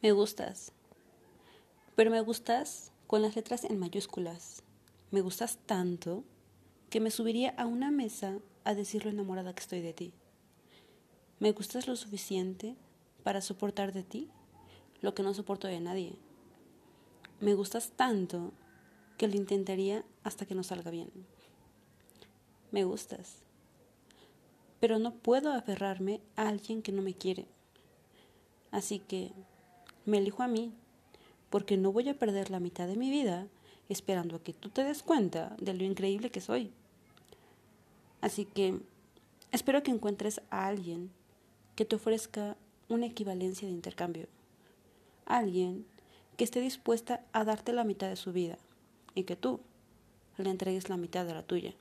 Me gustas. Pero me gustas con las letras en mayúsculas. Me gustas tanto que me subiría a una mesa a decir lo enamorada que estoy de ti. Me gustas lo suficiente para soportar de ti lo que no soporto de nadie. Me gustas tanto que lo intentaría hasta que no salga bien. Me gustas. Pero no puedo aferrarme a alguien que no me quiere. Así que me elijo a mí, porque no voy a perder la mitad de mi vida esperando a que tú te des cuenta de lo increíble que soy. Así que espero que encuentres a alguien que te ofrezca una equivalencia de intercambio. Alguien que esté dispuesta a darte la mitad de su vida y que tú le entregues la mitad de la tuya.